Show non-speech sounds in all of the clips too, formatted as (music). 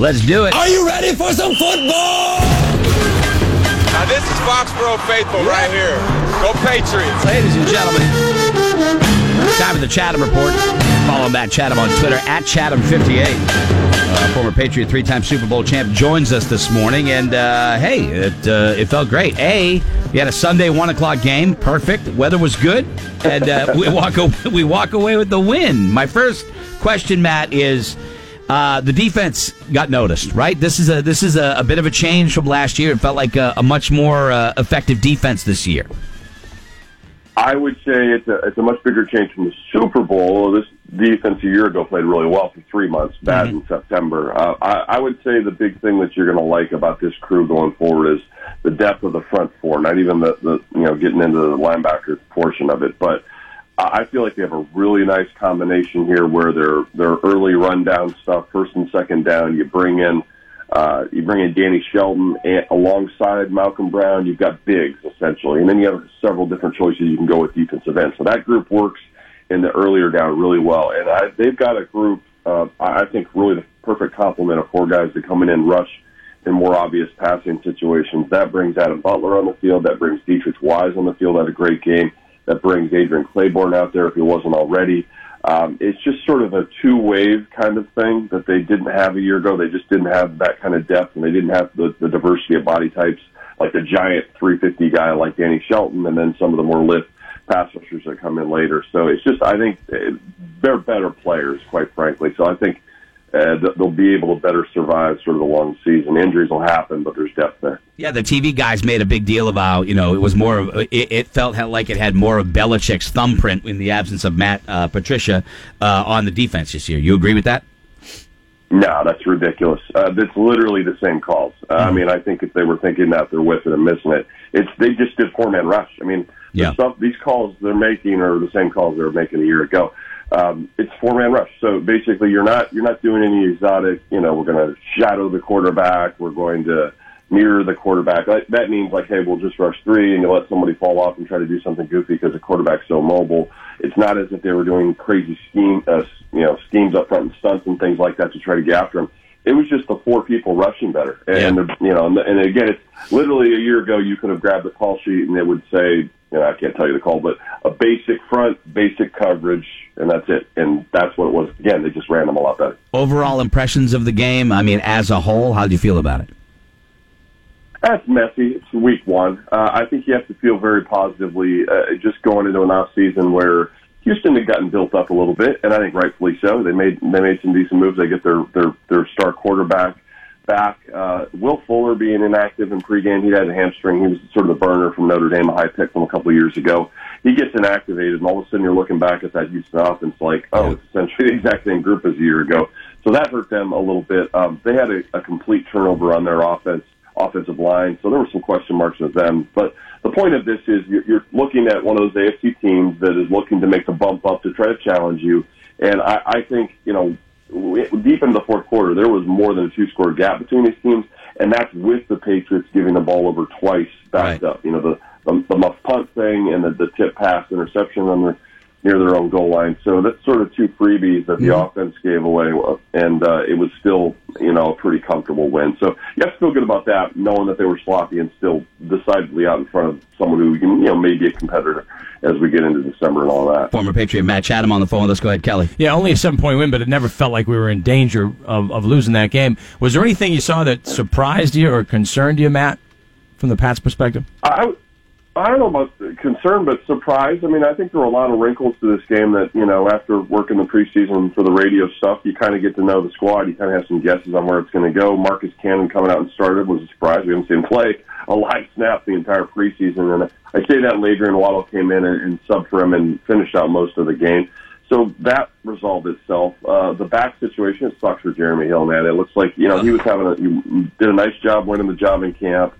Let's do it. Are you ready for some football? Now this is Foxborough faithful right here. Go Patriots. Ladies and gentlemen, time for the Chatham Report. Follow Matt Chatham on Twitter at Chatham58. Uh, former Patriot, three-time Super Bowl champ, joins us this morning, and uh, hey, it uh, it felt great. A, we had a Sunday one o'clock game, perfect. Weather was good, and uh, we walk away, (laughs) we walk away with the win. My first question, Matt, is. Uh, the defense got noticed, right? This is a this is a, a bit of a change from last year. It felt like a, a much more uh, effective defense this year. I would say it's a it's a much bigger change from the Super Bowl. This defense a year ago played really well for three months, bad mm-hmm. in September. Uh, I, I would say the big thing that you're going to like about this crew going forward is the depth of the front four. Not even the, the you know getting into the linebacker portion of it, but I feel like they have a really nice combination here where their their early rundown stuff, first and second down, you bring in uh, you bring in Danny Shelton and, alongside Malcolm Brown. You've got bigs essentially, and then you have several different choices you can go with defensive ends. So that group works in the earlier down really well, and I, they've got a group. Uh, I think really the perfect complement of four guys that come in and rush in more obvious passing situations. That brings Adam Butler on the field. That brings Deatrich Wise on the field. Had a great game that brings Adrian Clayborn out there if he wasn't already. Um, it's just sort of a two wave kind of thing that they didn't have a year ago. They just didn't have that kind of depth and they didn't have the, the diversity of body types like the giant 350 guy like Danny Shelton and then some of the more lift pass rushers that come in later. So it's just, I think eh, they're better players, quite frankly. So I think uh, they'll be able to better survive sort of the long season. Injuries will happen, but there's depth there. Yeah, the TV guys made a big deal about you know it was more of it, it felt like it had more of Belichick's thumbprint in the absence of Matt uh, Patricia uh, on the defense this year. You agree with that? No, that's ridiculous. Uh, it's literally the same calls. Uh, mm-hmm. I mean, I think if they were thinking that they're whiffing and missing it, it's they just did four man rush. I mean, yeah. stuff, these calls they're making are the same calls they were making a year ago um, it's four man rush. So basically, you're not you're not doing any exotic. You know, we're going to shadow the quarterback. We're going to mirror the quarterback. That that means like, hey, we'll just rush three, and you let somebody fall off and try to do something goofy because the quarterback's so mobile. It's not as if they were doing crazy scheme, uh, you know, schemes up front and stunts and things like that to try to get after him. It was just the four people rushing better, and yeah. you know, and, and again, it's literally a year ago. You could have grabbed the call sheet and it would say you know, I can't tell you the call, but a basic front, basic coverage, and that's it. And that's what it was. Again, they just ran them a lot better. Overall impressions of the game, I mean, as a whole, how do you feel about it? That's messy. It's week one. Uh, I think you have to feel very positively uh, just going into an off season where Houston had gotten built up a little bit, and I think rightfully so. They made they made some decent moves. They get their their their star quarterback back. Uh, Will Fuller being inactive in pregame, he had a hamstring. He was sort of the burner from Notre Dame, a high pick from a couple of years ago. He gets inactivated, and all of a sudden you're looking back at that Houston offense like, oh, it's essentially (laughs) the exact same group as a year ago. So that hurt them a little bit. Um, they had a, a complete turnover on their offense, offensive line, so there were some question marks with them. But the point of this is you're, you're looking at one of those AFC teams that is looking to make the bump up to try to challenge you. And I, I think, you know, deep into the fourth quarter, there was more than a two score gap between these teams, and that's with the Patriots giving the ball over twice backed right. up. You know, the, the, the muff punt thing and the, the tip pass interception on the near their own goal line. So that's sort of two freebies that the mm-hmm. offense gave away, and uh, it was still, you know, a pretty comfortable win. So you have to feel good about that, knowing that they were sloppy and still decidedly out in front of someone who, you know, may be a competitor as we get into December and all that. Former Patriot Matt Chatham on the phone. Let's go ahead, Kelly. Yeah, only a seven point win, but it never felt like we were in danger of, of losing that game. Was there anything you saw that surprised you or concerned you, Matt, from the Pats' perspective? I, I don't know about concern, but surprise. I mean, I think there were a lot of wrinkles to this game that, you know, after working the preseason for the radio stuff, you kind of get to know the squad. You kind of have some guesses on where it's going to go. Marcus Cannon coming out and started was a surprise. We haven't seen him play a live snap the entire preseason. And I say that Adrian Waddle came in and, and subbed for him and finished out most of the game. So that resolved itself. Uh, the back situation, it sucks for Jeremy Hill, man. It looks like, you know, he was having a, he did a nice job winning the job in camp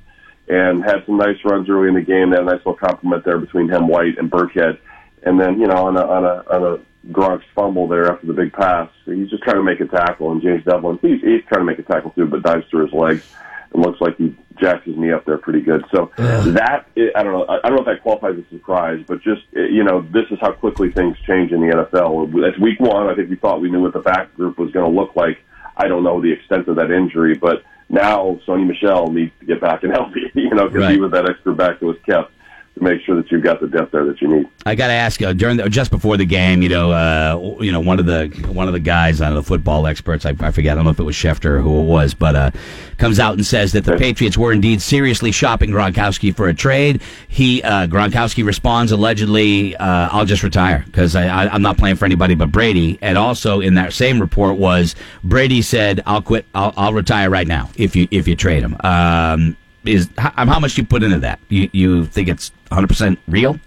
and had some nice runs early in the game. They had a nice little compliment there between him, White, and Burkhead. And then, you know, on a, on a, on a Gronk's fumble there after the big pass, he's just trying to make a tackle. And James Develin, he's, he's trying to make a tackle too, but dives through his legs. and looks like he jacks his knee up there pretty good. So yeah. that, I don't know, I don't know if that qualifies as a surprise, but just, eh, you know, this is how quickly things change in the NFL. It's week one. I think we thought we knew what the back group was going to look like I don't know the extent of that injury, but now Sony Michel needs to get back and healthy, (laughs) you know, because Right. he was that extra back that was kept to make sure that you've got the depth there that you need. I got to ask uh, during the, just before the game, you know, uh, you know, one of the one of the guys, I don't know, the football experts, I, I forget, I don't know if it was Schefter or who it was, but uh, comes out and says that the Patriots were indeed seriously shopping Gronkowski for a trade. He uh, Gronkowski responds allegedly, uh, "I'll just retire because I'm not playing for anybody but Brady." And also in that same report was Brady said, "I'll quit, I'll, I'll retire right now if you if you trade him." Um, is how, how much you put into that? You you think it's 100 percent real?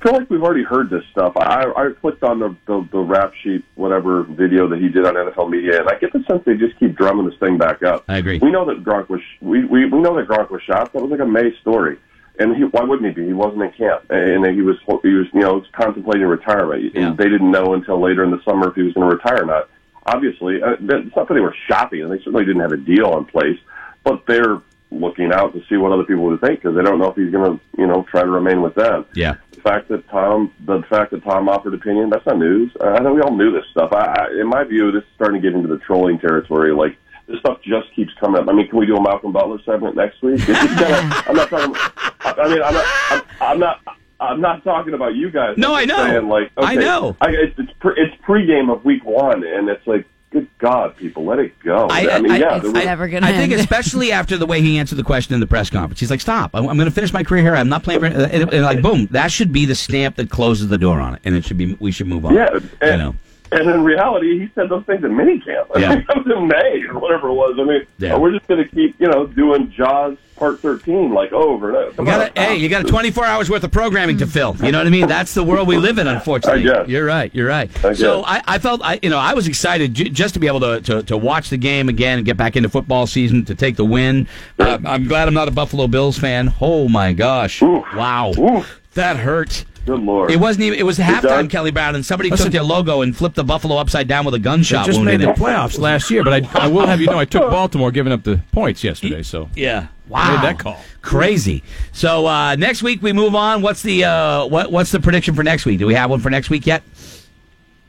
I feel like we've already heard this stuff. I, I clicked on the, the the rap sheet, whatever video that he did on NFL Media, and I get the sense they just keep drumming this thing back up. I agree. We know that Gronk was we we, we know that Gronk was shot. That was like a May story, and he, why wouldn't he be? He wasn't in camp, and he was he was you know contemplating retirement. Yeah. And they didn't know until later in the summer if he was going to retire or not. Obviously, uh, it's not that they were shopping, and they certainly didn't have a deal in place, but they're looking out to see what other people would think because they don't know if he's going to you know try to remain with them Yeah. the fact that Tom, the fact that Tom offered opinion, that's not news. I know we all knew this stuff. I, I, in my view, this is starting to get into the trolling territory. Like this stuff just keeps coming up. I mean, can we do a Malcolm Butler segment next week? Kinda, (laughs) I'm not talking. I, mean, I'm not. I'm, I'm not. I'm not talking about you guys. No, I know. Saying, like, I know. I, it's it's, pre, it's pregame of week one, and it's like, good God, people, let it go. I- mean, I- yeah, it's was- never gonna I think end. especially after the way he answered the question in the press conference, he's like, "Stop! I'm, I'm going to finish my career here. I'm not playing for." And, and like, boom, that should be the stamp that closes the door on it, and it should be. We should move on. Yeah, you know. And in reality, he said those things in minicamp. I Yeah. (laughs) mean, that was in May or whatever it was. I mean, Yeah. we're just going to keep, you know, doing Jaws Part 13 like over and over. You Come got on, hey, you got a 24 hours worth of programming to fill. You know what I mean? That's the world we live in, unfortunately. I guess. You're right. You're right. I So. I, I felt, I, you know, I was excited j- just to be able to, to, to watch the game again and get back into football season to take the win. Uh, I'm glad I'm not a Buffalo Bills fan. Oh my gosh! Oof. Wow, Oof. that hurt. Good Lord. It wasn't even. It was does. halftime, Kelly Brown, and somebody Listen- took their logo and flipped the Buffalo upside down with a They gunshot just wound made in the it. playoffs last year, but I, I will have you know I took (laughs) Baltimore giving up the points yesterday. So Yeah. Wow. Made that call. Crazy. So uh, next week we move on. What's the uh, what What's the prediction for next week? Do we have one for next week yet?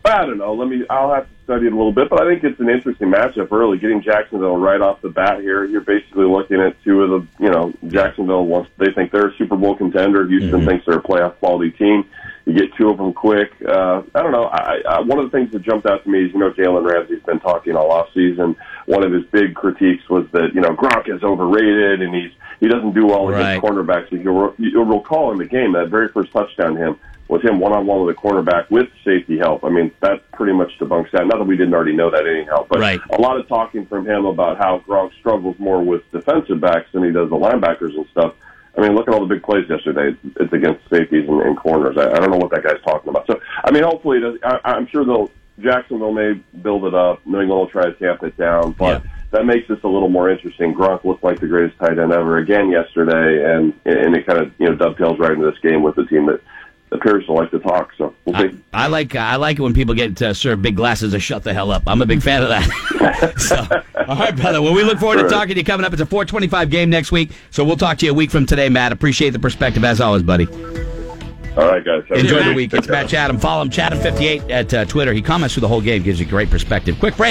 I don't know. Let me. I'll have to study it a little bit, but I think it's an interesting matchup early. Getting Jacksonville right off the bat here, you're basically looking at two of the. You know, Jacksonville wants. They think they're a Super Bowl contender. Houston thinks they're a playoff quality team. You get two of them quick. Uh, I don't know. I, I, one of the things that jumped out to me is, you know, Jalen Ramsey's been talking all off season. One of his big critiques was that you know Gronk is overrated and he's he doesn't do well against cornerbacks. You'll, you'll recall in the game that very first touchdown him was him one on one with a cornerback with safety help. I mean, that pretty much debunks that. Not that we didn't already know that anyhow, but Right. a lot of talking from him about how Gronk struggles more with defensive backs than he does the linebackers and stuff. I mean, look at all the big plays yesterday. It's against safeties and, and corners. I, I don't know what that guy's talking about. So, I mean, hopefully, it does, I, I'm sure they'll Jacksonville may build it up. New England will try to tamp it down, but Yeah. that makes this a little more interesting. Gronk looked like the greatest tight end ever again yesterday, and and it kind of you know dovetails right into this game with the team that appears to like to talk. So we'll I, see. I like I like it when people get uh, served big glasses of shut the hell up. I'm a big fan of that. (laughs) so, all right, brother. Well, we look forward to Right. talking to you coming up. It's a 425 game next week, so we'll talk to you a week from today, Matt. Appreciate the perspective as always, buddy. All right, guys. Enjoy the week. Take It's care. Matt Chatham. Follow him, Chatham58 at uh, Twitter. He comments through the whole game, gives you great perspective. Quick break.